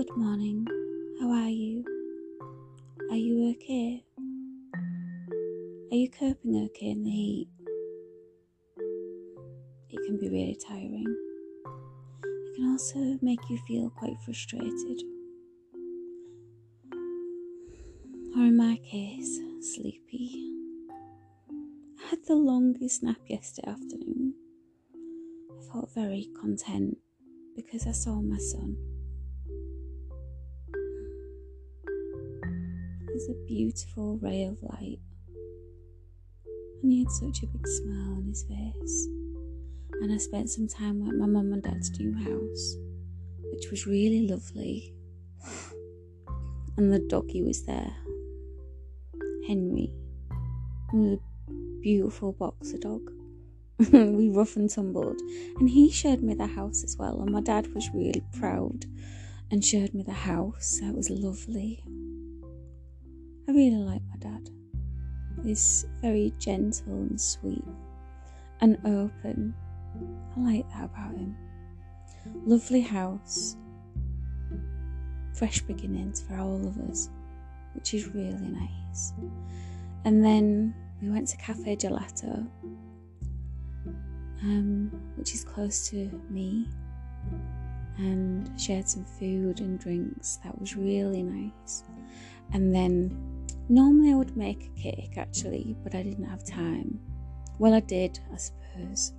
Good morning. How are you? Are you okay? Are you coping okay in the heat? It can be really tiring. It can also make you feel quite frustrated. Or in my case, sleepy. I had the longest nap yesterday afternoon. I felt very content because I saw my son A beautiful ray of light, and he had such a big smile on his face. And I spent some time at my mum and dad's new house, which was really lovely. And the doggy was there, Henry, a beautiful boxer dog. we rough and tumbled, and he showed me the house as well. And my dad was really proud and showed me the house. That was lovely. I really like my dad. He's very gentle and sweet and open. I like that about him. Lovely house. Fresh beginnings for all of us, which is really nice. And then we went to Cafe Gelato um, which is close to me, and shared some food and drinks. That was really nice. And then normally I would make a cake actually, but I didn't have time. Well, I did, I suppose.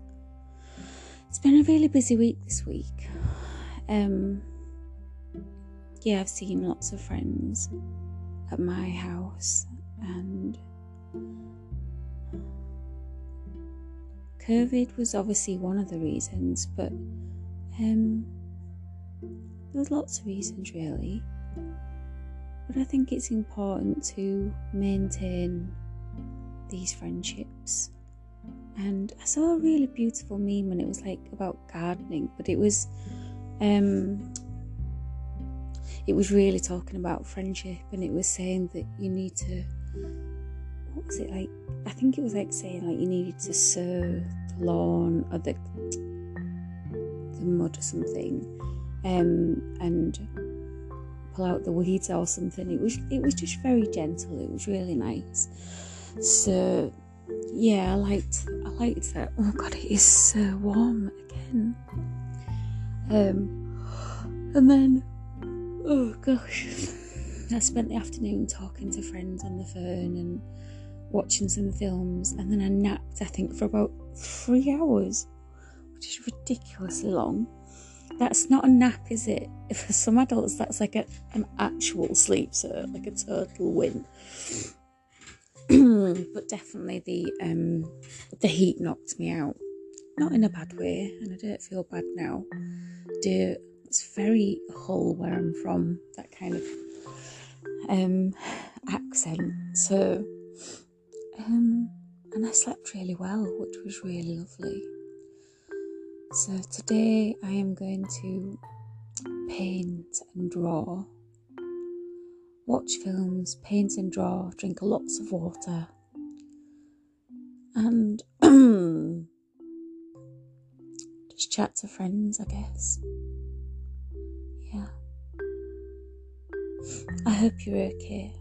It's been a really busy week this week. Um, yeah, I've seen lots of friends at my house and COVID was obviously one of the reasons, but um, there's lots of reasons really. But I think it's important to maintain these friendships. And I saw a really beautiful meme and it was like about gardening, but it was um it was really talking about friendship and it was saying that you need to what was it like? I think it was like saying like you needed to sow the lawn or the the mud or something, um, and pull out the weeds or something. It was it was just very gentle. It was really nice. So yeah, I liked I liked that. Oh god, it is so warm again. Um, and then oh gosh, I spent the afternoon talking to friends on the phone and watching some films, and then I napped, I think, for about three hours, which is ridiculously long. That's not a nap, is it? For some adults, that's like a, an actual sleep, so like a total win. but definitely the um, the heat knocked me out. Not in a bad way, and I don't feel bad now. Do it's very Hull where I'm from, that kind of um, accent. So um, and I slept really well, which was really lovely. So today I am going to paint and draw, watch films, paint and draw, drink lots of water, and just chat to friends, I guess. Yeah. I hope you're okay.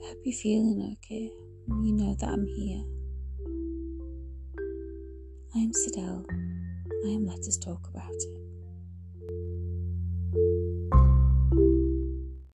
I hope you're feeling okay. You know that I'm here. I am Sidel. I am Let Us Talk About It.